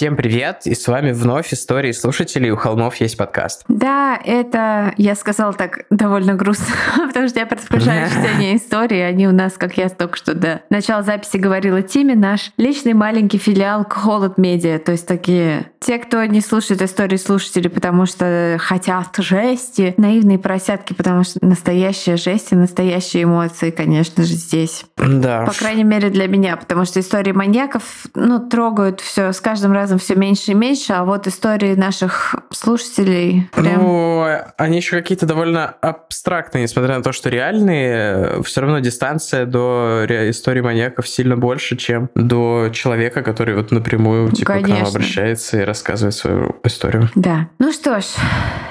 Всем привет, и с вами вновь истории слушателей «У холмов есть подкаст». Да, это, я сказала так довольно грустно, потому что я предвкушаю чтение истории. Они у нас, как я только что до начала записи говорила Тиме, наш личный маленький филиал Холод Медиа. То есть такие те, кто не слушает истории слушателей, потому что хотят жести, наивные поросятки, потому что настоящая жесть и настоящие эмоции, конечно же, здесь. Да. По крайней мере, для меня, потому что истории маньяков, ну, трогают все с каждым разом все меньше и меньше, а вот истории наших слушателей прям... Ну, они еще какие-то довольно абстрактные, несмотря на то, что реальные, все равно дистанция до истории маньяков сильно больше, чем до человека, который вот напрямую типа Конечно. к нам обращается и рассказывает свою историю. Да. Ну что ж,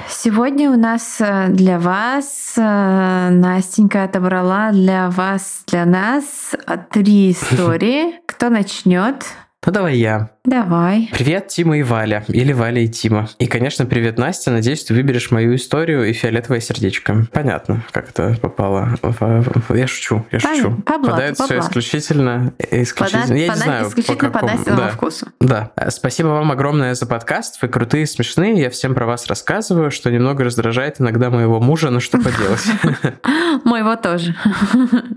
сегодня у нас э, для вас э, Настенька отобрала для вас, для нас три истории. Кто начнет? Ну давай я. Давай. Привет, Тима и Валя. Или Валя и Тима. И, конечно, привет, Настя. Надеюсь, ты выберешь мою историю и фиолетовое сердечко. Понятно, как это попало. Я шучу, я шучу. По Подает все исключительно... исключительно. Пода... я не знаю, исключительно по, какому... по да. вкусу. Да. Спасибо вам огромное за подкаст. Вы крутые, смешные. Я всем про вас рассказываю, что немного раздражает иногда моего мужа, но что поделать. Моего тоже.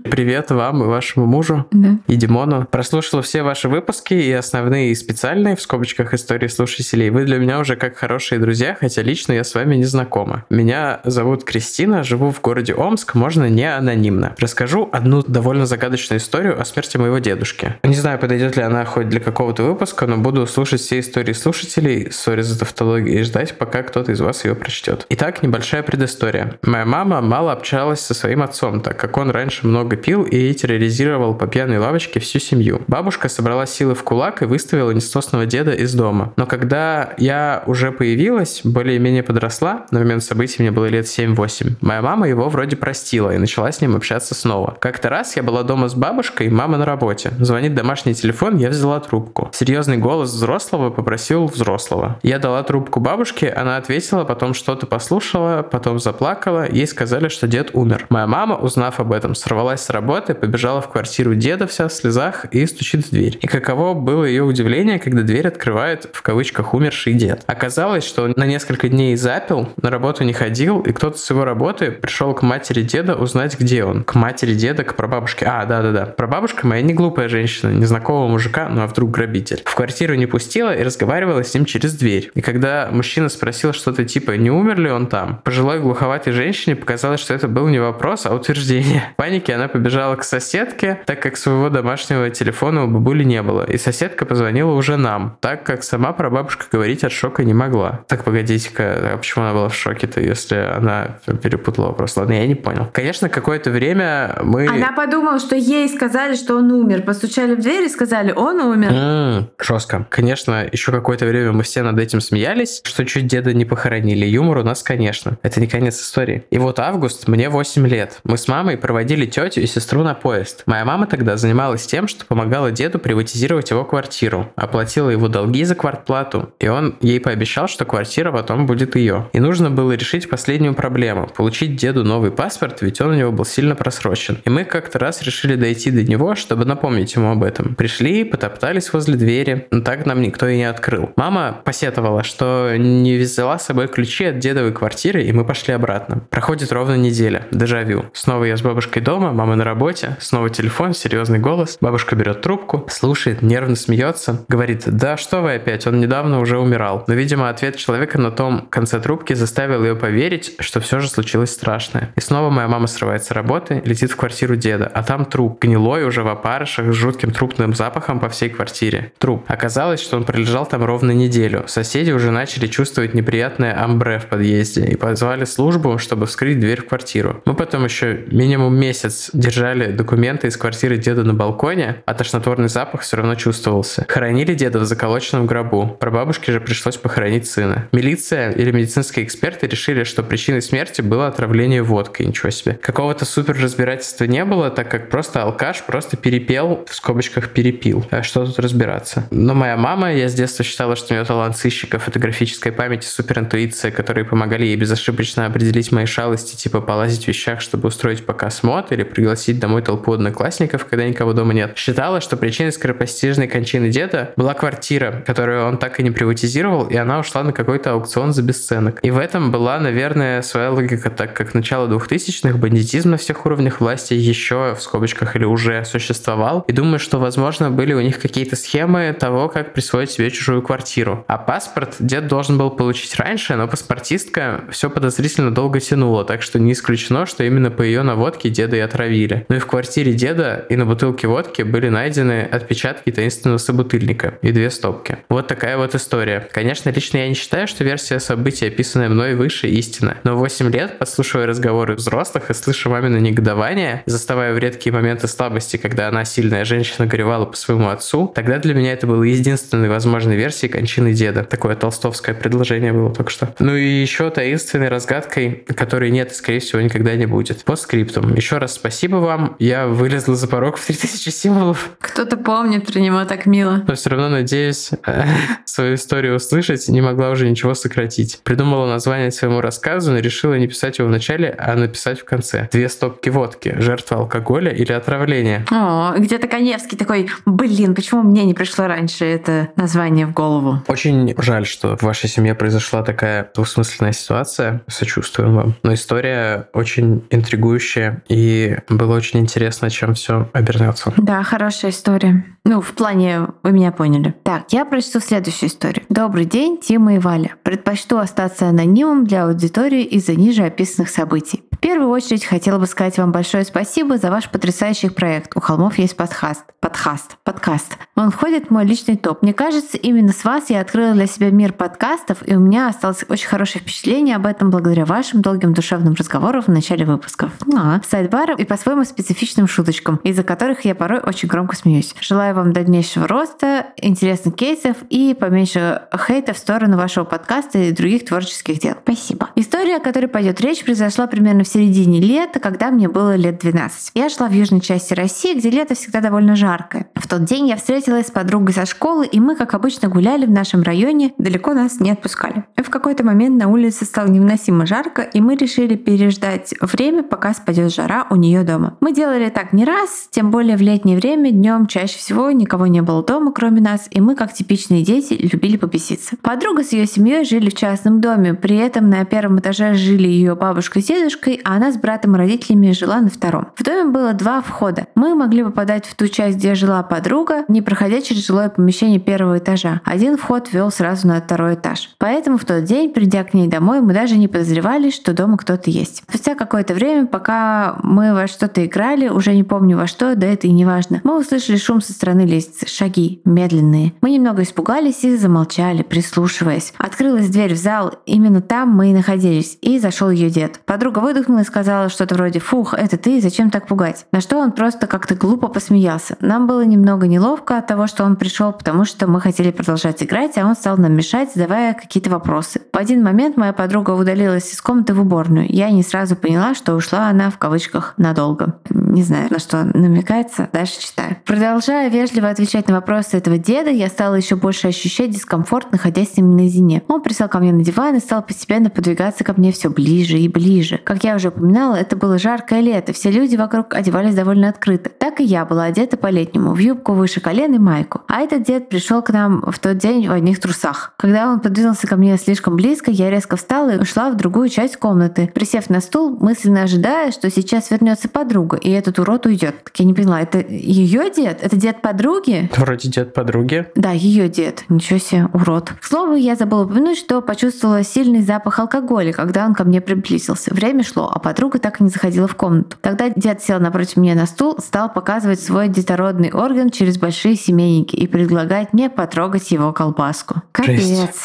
Привет вам и вашему мужу и Димону. Прослушала все ваши выпуски и основные и специальные в скобочках, истории слушателей. Вы для меня уже как хорошие друзья, хотя лично я с вами не знакома. Меня зовут Кристина, живу в городе Омск, можно не анонимно. Расскажу одну довольно загадочную историю о смерти моего дедушки. Не знаю, подойдет ли она хоть для какого-то выпуска, но буду слушать все истории слушателей, сори за тавтологию, и ждать, пока кто-то из вас ее прочтет. Итак, небольшая предыстория. Моя мама мало общалась со своим отцом, так как он раньше много пил и терроризировал по пьяной лавочке всю семью. Бабушка собрала силы в кулак и выставила несносного деда из дома. Но когда я уже появилась, более-менее подросла, на момент событий мне было лет 7-8, моя мама его вроде простила и начала с ним общаться снова. Как-то раз я была дома с бабушкой, мама на работе. Звонит домашний телефон, я взяла трубку. Серьезный голос взрослого попросил взрослого. Я дала трубку бабушке, она ответила, потом что-то послушала, потом заплакала, ей сказали, что дед умер. Моя мама, узнав об этом, сорвалась с работы, побежала в квартиру деда вся в слезах и стучит в дверь. И каково было ее удивление, когда дверь открывает, в кавычках, умерший дед. Оказалось, что он на несколько дней запил, на работу не ходил, и кто-то с его работы пришел к матери деда узнать, где он. К матери деда, к прабабушке. А, да-да-да. Прабабушка моя не глупая женщина, незнакомого мужика, ну а вдруг грабитель. В квартиру не пустила и разговаривала с ним через дверь. И когда мужчина спросил что-то типа, не умер ли он там, пожилой глуховатой женщине показалось, что это был не вопрос, а утверждение. В панике она побежала к соседке, так как своего домашнего телефона у бабули не было. И соседка позвонила уже нам, так как сама прабабушка говорить от шока не могла. Так, погодите-ка, а почему она была в шоке-то, если она перепутала вопрос? Ладно, я не понял. Конечно, какое-то время мы... Она подумала, что ей сказали, что он умер. Постучали в дверь и сказали, он умер. м жестко. Конечно, еще какое-то время мы все над этим смеялись, что чуть деда не похоронили. Юмор у нас, конечно. Это не конец истории. И вот август, мне 8 лет. Мы с мамой проводили тетю и сестру на поезд. Моя мама тогда занималась тем, что помогала деду приватизировать его квартиру, оплатила его долги за квартплату, и он ей пообещал, что квартира потом будет ее. И нужно было решить последнюю проблему – получить деду новый паспорт, ведь он у него был сильно просрочен. И мы как-то раз решили дойти до него, чтобы напомнить ему об этом. Пришли, потоптались возле двери, но так нам никто и не открыл. Мама посетовала, что не взяла с собой ключи от дедовой квартиры, и мы пошли обратно. Проходит ровно неделя. Дежавю. Снова я с бабушкой дома, мама на работе, снова телефон, серьезный голос. Бабушка берет трубку, слушает, нервно смеется, говорит да что вы опять, он недавно уже умирал. Но, видимо, ответ человека на том конце трубки заставил ее поверить, что все же случилось страшное. И снова моя мама срывается с работы, летит в квартиру деда, а там труп, гнилой уже в опарышах с жутким трупным запахом по всей квартире. Труп. Оказалось, что он пролежал там ровно неделю. Соседи уже начали чувствовать неприятное амбре в подъезде и позвали службу, чтобы вскрыть дверь в квартиру. Мы потом еще минимум месяц держали документы из квартиры деда на балконе, а тошнотворный запах все равно чувствовался. Хоронили деда в заколоченном гробу. Прабабушке же пришлось похоронить сына. Милиция или медицинские эксперты решили, что причиной смерти было отравление водкой. Ничего себе. Какого-то супер разбирательства не было, так как просто алкаш просто перепел, в скобочках перепил. А что тут разбираться? Но моя мама, я с детства считала, что у нее талант сыщика, фотографической памяти, суперинтуиция, которые помогали ей безошибочно определить мои шалости, типа полазить в вещах, чтобы устроить показ мод или пригласить домой толпу одноклассников, когда никого дома нет. Считала, что причиной скоропостижной кончины деда была квартира, которую он так и не приватизировал, и она ушла на какой-то аукцион за бесценок. И в этом была, наверное, своя логика, так как начало 2000-х бандитизм на всех уровнях власти еще в скобочках или уже существовал. И думаю, что, возможно, были у них какие-то схемы того, как присвоить себе чужую квартиру. А паспорт дед должен был получить раньше, но паспортистка все подозрительно долго тянула, так что не исключено, что именно по ее наводке деда и отравили. Ну и в квартире деда и на бутылке водки были найдены отпечатки таинственного собутыльника и две стопки. Вот такая вот история. Конечно, лично я не считаю, что версия событий, описанная мной выше, истина. Но 8 лет, подслушивая разговоры взрослых и слыша мамино негодование, заставая в редкие моменты слабости, когда она, сильная женщина, горевала по своему отцу, тогда для меня это было единственной возможной версией кончины деда. Такое толстовское предложение было только что. Ну и еще таинственной разгадкой, которой нет и, скорее всего, никогда не будет. По скриптум. Еще раз спасибо вам. Я вылезла за порог в 3000 символов. Кто-то помнит про него так мило. Но все равно надеюсь свою историю услышать, не могла уже ничего сократить. Придумала название своему рассказу, но решила не писать его в начале, а написать в конце. Две стопки водки. Жертва алкоголя или отравления. О, где-то Коневский такой, блин, почему мне не пришло раньше это название в голову? Очень жаль, что в вашей семье произошла такая двусмысленная ситуация. Сочувствуем вам. Но история очень интригующая, и было очень интересно, чем все обернется. Да, хорошая история. Ну, в плане, вы меня поняли. Так, я прочту следующую историю. Добрый день, Тима и Валя. Предпочту остаться анонимом для аудитории из-за ниже описанных событий. В первую очередь хотела бы сказать вам большое спасибо за ваш потрясающий проект. У холмов есть подкаст. Подкаст. Подкаст. Он входит в мой личный топ. Мне кажется, именно с вас я открыла для себя мир подкастов, и у меня осталось очень хорошее впечатление об этом благодаря вашим долгим душевным разговорам в начале выпусков. А, сайдбарам и по-своему специфичным шуточкам, из-за которых я порой очень громко смеюсь. Желаю вам дальнейшего роста, интересных кейсов и поменьше хейта в сторону вашего подкаста и других творческих дел. Спасибо. История, о которой пойдет речь, произошла примерно в середине лета, когда мне было лет 12. Я шла в южной части России, где лето всегда довольно жаркое. В тот день я встретилась с подругой со школы, и мы, как обычно, гуляли в нашем районе, далеко нас не отпускали. В какой-то момент на улице стало невыносимо жарко, и мы решили переждать время, пока спадет жара у нее дома. Мы делали так не раз, тем более в летнее время днем чаще всего никого не было дома, кроме нас, и мы, как типичные дети, любили побеситься. Подруга с ее семьей жили в частном доме, при этом на первом этаже жили ее бабушка с дедушкой, а она с братом и родителями жила на втором. В доме было два входа. Мы могли попадать в ту часть, где жила подруга, не проходя через жилое помещение первого этажа. Один вход вел сразу на второй этаж. Поэтому в тот день, придя к ней домой, мы даже не подозревали, что дома кто-то есть. Спустя какое-то время, пока мы во что-то играли, уже не помню во что, да это и не важно, мы услышали шум со стороны лестницы, шаги, медленные. Мы немного испугались и замолчали, прислушиваясь. Открылась дверь в зал, именно там мы и находились, и зашел ее дед. Подруга выдохнула и сказала что-то вроде «Фух, это ты, зачем так пугать?» На что он просто как-то глупо посмеялся. Нам было немного неловко от того, что он пришел, потому что мы хотели продолжать играть, а он стал нам мешать, задавая какие-то вопросы. В один момент моя подруга удалилась из комнаты в уборную. Я не сразу поняла, что ушла она в кавычках надолго. Не знаю, на что намекается, дальше читаю. Продолжая вежливо отвечать на вопросы этого деда, я стала еще больше ощущать дискомфорт, находясь с ним наедине. Он присел ко мне на диван и стал постепенно подвигаться ко мне все ближе и ближе. Как я уже упоминала, это было жаркое лето, все люди вокруг одевались довольно открыто. Так и я была одета по-летнему, в юбку выше колен и майку. А этот дед пришел к нам в тот день в одних трусах. Когда он подвинулся ко мне слишком близко, я резко встала и ушла в другую часть комнаты. Присев на стул, мысленно ожидая, что сейчас вернется подруга, и этот урод уйдет. Так я не поняла, это ее дед? Это дед подруги? Вроде дед подруги. Да, ее дед. Ничего себе, урод. К слову, я забыла упомянуть, что почувствовала сильный запах алкоголя, когда он ко мне приблизился. Время шло, а подруга так и не заходила в комнату. Тогда дед сел напротив меня на стул, стал показывать свой детородный орган через большие семейники и предлагать мне потрогать его колбаску. Капец. Жесть.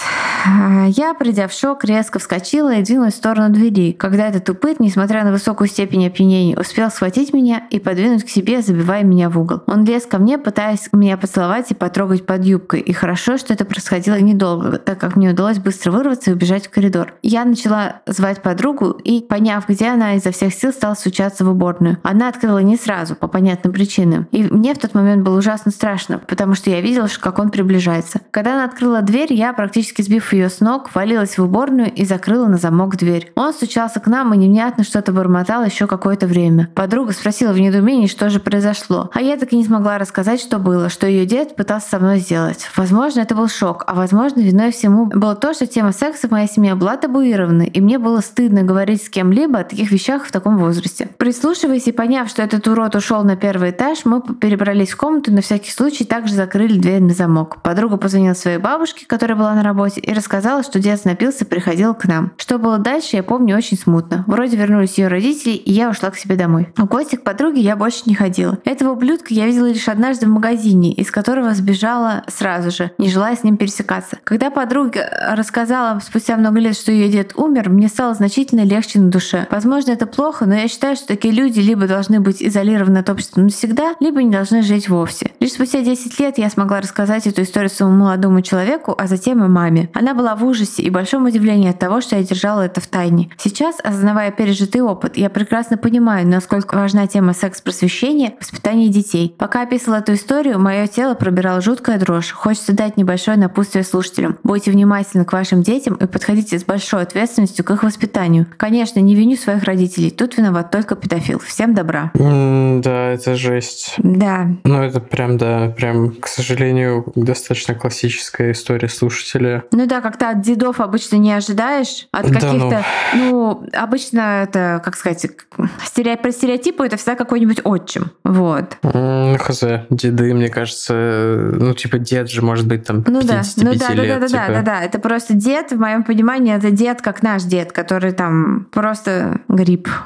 Я, придя в шок, резко вскочила и двинулась в сторону двери, когда этот тупыт, несмотря на высокую степень опьянения, успел схватить меня и подвинуть к себе, забивая меня в угол. Он лез ко мне, пытаясь меня поцеловать и потрогать под юбкой. И хорошо, что это происходило недолго, так как мне удалось быстро вырваться и убежать в коридор. Я начала звать подругу и, поняв, где она, изо всех сил стала стучаться в уборную. Она открыла не сразу, по понятным причинам. И мне в тот момент было ужасно страшно, потому что я видела, как он приближается. Когда она открыла дверь, я, практически сбив ее с ног, валилась в уборную и закрыла на замок дверь. Он стучался к нам и невнятно что-то бормотал еще какое-то время. Подруга спросила в недоумении, что же произошло. А я так и не смогла рассказать, что было, что ее дед пытался со мной сделать. Возможно, это был шок, а возможно, виной всему было то, что тема секса в моей семье была табуирована, и мне было стыдно говорить с кем-либо о таких вещах в таком возрасте. Прислушиваясь и поняв, что этот урод ушел на первый этаж, мы перебрались в комнату и на всякий случай также закрыли дверь на замок. Подруга позвонила своей бабушке, которая была на работе, и рассказала, что дед напился и приходил к нам. Что было дальше, я помню очень смутно. Вроде вернулись ее родители, и я ушла к себе домой. В гости к подруге я больше не ходила. Этого ублюдка я видела лишь однажды в магазине, из которого сбежала сразу же, не желая с ним пересекаться. Когда подруга рассказала спустя много лет, что ее дед умер, мне стало значительно легче на душе. Возможно, это плохо, но я считаю, что такие люди либо должны быть изолированы от общества навсегда, либо не должны жить вовсе. Лишь спустя 10 лет я смогла рассказать эту историю своему молодому человеку, а затем и маме. Она была в ужасе и большом удивлении от того, что я держала это в тайне. Сейчас, осознавая пережитый опыт, я прекрасно понимаю, насколько важна тема секс-просвещения в воспитании детей. Пока описывала эту историю, мое тело пробирало жуткая дрожь. Хочется дать небольшое напутствие слушателям. Будьте внимательны к вашим детям и подходите с большой ответственностью к их воспитанию. Конечно, не виню своих родителей. Тут виноват только педофил. Всем добра. Mm, да, это жесть. Да. Ну, это прям, да, прям, к сожалению, достаточно классическая история слушателя. Ну да, как-то от дедов обычно не ожидаешь, от каких-то, да, ну... ну, обычно это, как сказать, про стереотипы это всегда какой-нибудь отчим, вот. Ну, хз, деды, мне кажется, ну, типа дед же может быть там ну, 55 да. ну, да, лет. Да, да, типа. да, да, да, это просто дед, в моем понимании, это дед, как наш дед, который там просто гриб.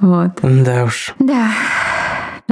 Вот. Да уж. Да.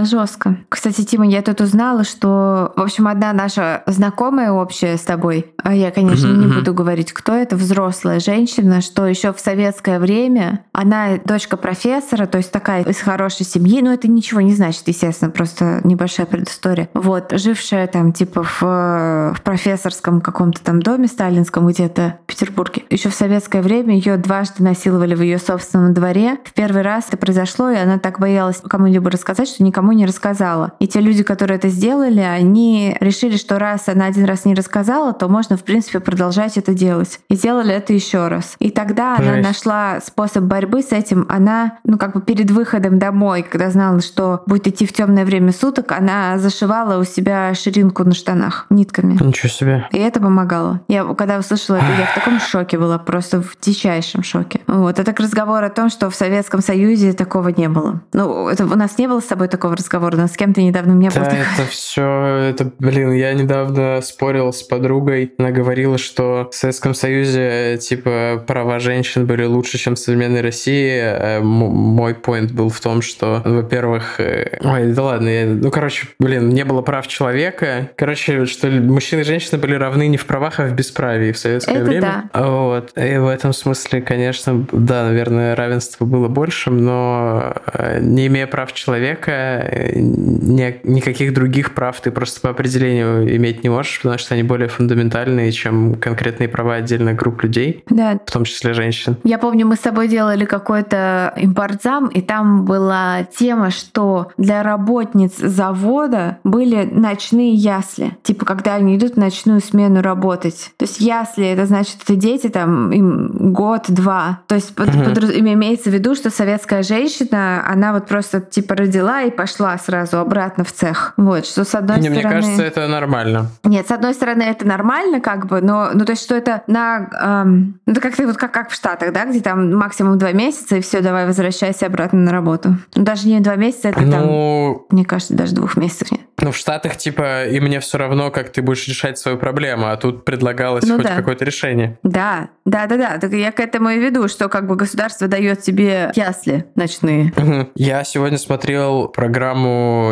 Жестко. Кстати, Тима, я тут узнала, что, в общем, одна наша знакомая общая с тобой, а я, конечно, не буду говорить, кто это, взрослая женщина, что еще в советское время она дочка профессора, то есть такая из хорошей семьи, но это ничего не значит, естественно, просто небольшая предыстория. Вот, жившая там типа в, в профессорском каком-то там доме сталинском где-то в Петербурге. Еще в советское время ее дважды насиловали в ее собственном дворе. В первый раз это произошло, и она так боялась кому-либо рассказать, что никому никому не рассказала. И те люди, которые это сделали, они решили, что раз она один раз не рассказала, то можно, в принципе, продолжать это делать. И сделали это еще раз. И тогда Жесть. она нашла способ борьбы с этим. Она, ну, как бы перед выходом домой, когда знала, что будет идти в темное время суток, она зашивала у себя ширинку на штанах нитками. Ничего себе. И это помогало. Я, когда услышала это, я в таком шоке была, просто в дичайшем шоке. Вот. Это к разговору о том, что в Советском Союзе такого не было. Ну, это, у нас не было с собой такого разговор, но с кем-то недавно у меня да, был это все, это, блин, я недавно спорил с подругой, она говорила, что в Советском Союзе, типа, права женщин были лучше, чем в современной России. Э, мой поинт был в том, что, во-первых, э, ой, да ладно, я, ну, короче, блин, не было прав человека. Короче, что мужчины и женщины были равны не в правах, а в бесправии в советское это время. Да. Вот. И в этом смысле, конечно, да, наверное, равенство было большим, но э, не имея прав человека, ни, никаких других прав ты просто по определению иметь не можешь, потому что они более фундаментальные, чем конкретные права отдельных групп людей, да. в том числе женщин. Я помню, мы с тобой делали какой-то импортзам, и там была тема, что для работниц завода были ночные ясли. Типа, когда они идут в ночную смену работать. То есть ясли, это значит, это дети там им год-два. То есть угу. под, под, имеется в виду, что советская женщина, она вот просто типа родила и пошла ушла сразу обратно в цех. Вот, что с одной Не, стороны... Мне кажется, это нормально. Нет, с одной стороны, это нормально, как бы, но, ну, то есть, что это на... Эм, ну, это как-то вот как, как в Штатах, да, где там максимум два месяца, и все, давай возвращайся обратно на работу. Ну, даже не два месяца, это ну... там... Мне кажется, даже двух месяцев нет. Ну, в Штатах, типа, и мне все равно, как ты будешь решать свою проблему, а тут предлагалось ну, хоть да. какое-то решение. Да, да, да, да. Так я к этому и веду, что как бы государство дает тебе ясли ночные. Я сегодня смотрел программу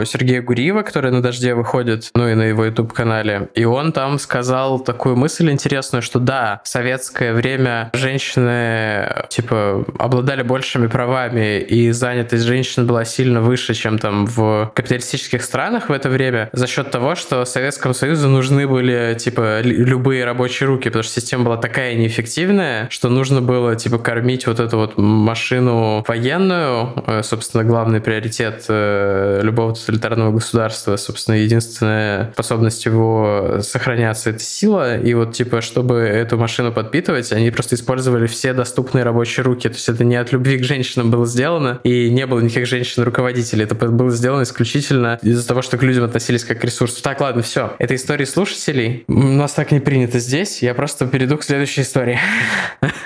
Сергея Гуриева, которая на дожде выходит, ну и на его YouTube-канале. И он там сказал такую мысль интересную, что да, в советское время женщины, типа, обладали большими правами, и занятость женщин была сильно выше, чем там в капиталистических странах в это время время за счет того, что Советскому Союзу нужны были, типа, любые рабочие руки, потому что система была такая неэффективная, что нужно было, типа, кормить вот эту вот машину военную, э, собственно, главный приоритет э, любого тоталитарного государства, собственно, единственная способность его сохраняться — это сила, и вот, типа, чтобы эту машину подпитывать, они просто использовали все доступные рабочие руки, то есть это не от любви к женщинам было сделано, и не было никаких женщин-руководителей, это было сделано исключительно из-за того, что к людям относились как к ресурсу. Так, ладно, все. Это истории слушателей. У нас так не принято здесь, я просто перейду к следующей истории.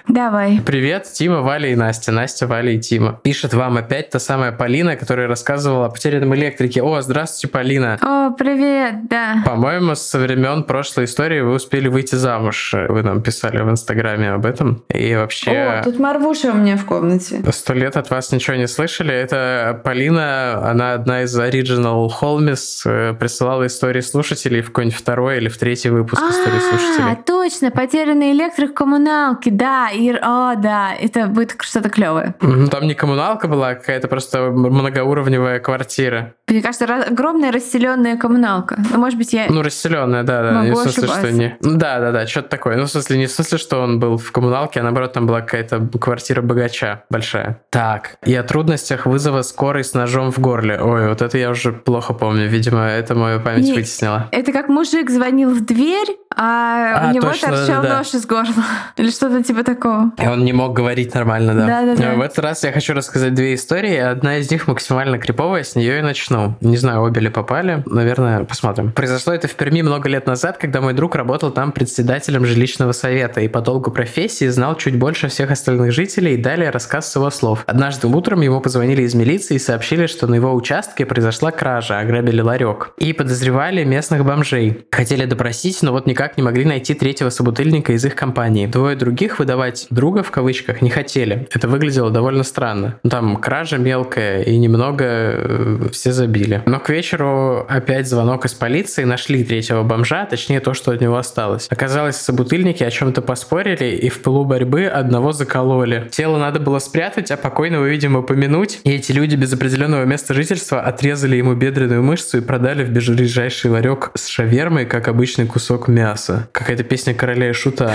Давай. Привет, Тима, Валя и Настя. Настя, Валя и Тима. Пишет вам опять та самая Полина, которая рассказывала потерянном электрике. О, здравствуйте, Полина. О, привет, да. По-моему, со времен прошлой истории вы успели выйти замуж. Вы нам писали в Инстаграме об этом. И вообще... О, тут Марвуша у меня в комнате. Сто лет от вас ничего не слышали. Это Полина, она одна из Original Holmes, э, присылала истории слушателей в какой-нибудь второй или в третий выпуск истории слушателей. А, точно, потерянный электрик коммуналки, да, и, о, да, это будет что-то клевое. Там не коммуналка была, а какая-то просто многоуровневая квартира. Мне кажется, огромная расселенная коммуналка. Ну, может быть, я... Ну, расселенная, да, да. Могу не в смысле, что не... Да, да, да, что-то такое. Ну, в смысле, не в смысле, что он был в коммуналке, а наоборот, там была какая-то квартира богача большая. Так, и о трудностях вызова скорой с ножом в горле. Ой, вот это я уже плохо помню. Видимо, это мою память не, вытеснила. Это как мужик звонил в дверь, а, а у него точно, торчал да, нож из горла. Или что-то типа такого. И он не мог говорить нормально, да. Да, да, да. В этот раз я хочу рассказать две истории. Одна из них максимально криповая, с нее и начну. Не знаю, обе ли попали. Наверное, посмотрим. Произошло это в Перми много лет назад, когда мой друг работал там председателем жилищного совета и по долгу профессии знал чуть больше всех остальных жителей. И далее рассказ с его слов. Однажды утром ему позвонили из милиции и сообщили, что на его участке произошла кража, ограбили ларек. И подозревали местных бомжей. Хотели допросить, но вот никак никак не могли найти третьего собутыльника из их компании. Двое других выдавать друга в кавычках не хотели. Это выглядело довольно странно. Ну, там кража мелкая и немного э, все забили. Но к вечеру опять звонок из полиции, нашли третьего бомжа, точнее то, что от него осталось. Оказалось, собутыльники о чем-то поспорили и в пылу борьбы одного закололи. Тело надо было спрятать, а покойного, видимо, помянуть. И эти люди без определенного места жительства отрезали ему бедренную мышцу и продали в ближайший ларек с шавермой, как обычный кусок мяса мяса. Какая-то песня короля и шута.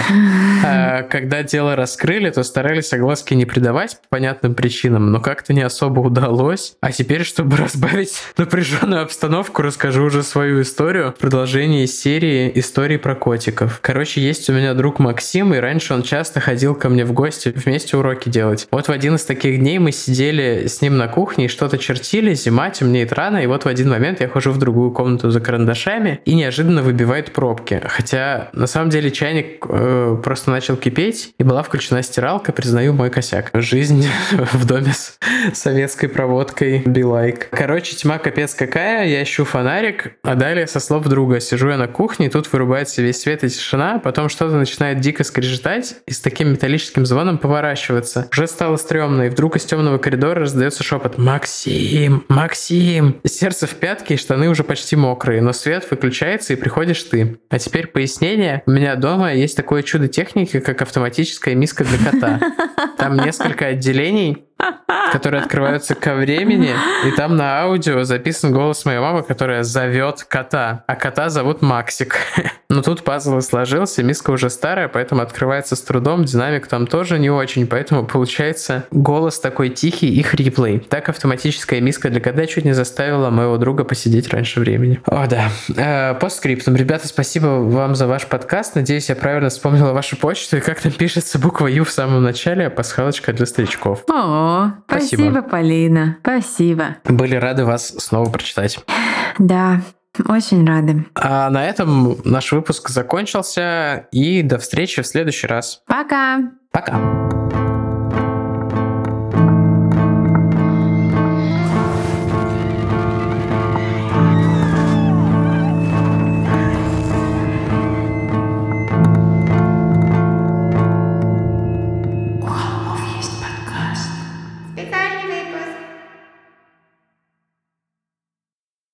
А когда дело раскрыли, то старались огласки не придавать по понятным причинам, но как-то не особо удалось. А теперь, чтобы разбавить напряженную обстановку, расскажу уже свою историю. Продолжение серии историй про котиков. Короче, есть у меня друг Максим, и раньше он часто ходил ко мне в гости вместе уроки делать. Вот в один из таких дней мы сидели с ним на кухне и что-то чертили, зима, темнеет рано, и вот в один момент я хожу в другую комнату за карандашами и неожиданно выбивает пробки. Хотя, на самом деле, чайник э, просто начал кипеть, и была включена стиралка, признаю мой косяк. Жизнь в доме с советской проводкой like. Короче, тьма капец какая, я ищу фонарик, а далее со слов друга сижу я на кухне, и тут вырубается весь свет и тишина, потом что-то начинает дико скрежетать и с таким металлическим звоном поворачиваться. Уже стало стрёмно, и вдруг из темного коридора раздается шепот «Максим! Максим!» Сердце в пятки, и штаны уже почти мокрые, но свет выключается, и приходишь ты. А теперь пояснение. У меня дома есть такое чудо техники, как автоматическая миска для кота. Там несколько отделений, которые открываются ко времени, и там на аудио записан голос моей мамы, которая зовет кота, а кота зовут Максик. Но тут пазл сложился, миска уже старая, поэтому открывается с трудом, динамик там тоже не очень, поэтому получается голос такой тихий и хриплый. Так автоматическая миска для кота чуть не заставила моего друга посидеть раньше времени. О, да. Э, постскриптум. Ребята, спасибо вам за ваш подкаст. Надеюсь, я правильно вспомнила вашу почту и как там пишется буква Ю в самом начале, а пасхалочка для старичков. О, спасибо. спасибо, Полина. Спасибо. Были рады вас снова прочитать. Да, очень рады. А на этом наш выпуск закончился. И до встречи в следующий раз. Пока. Пока.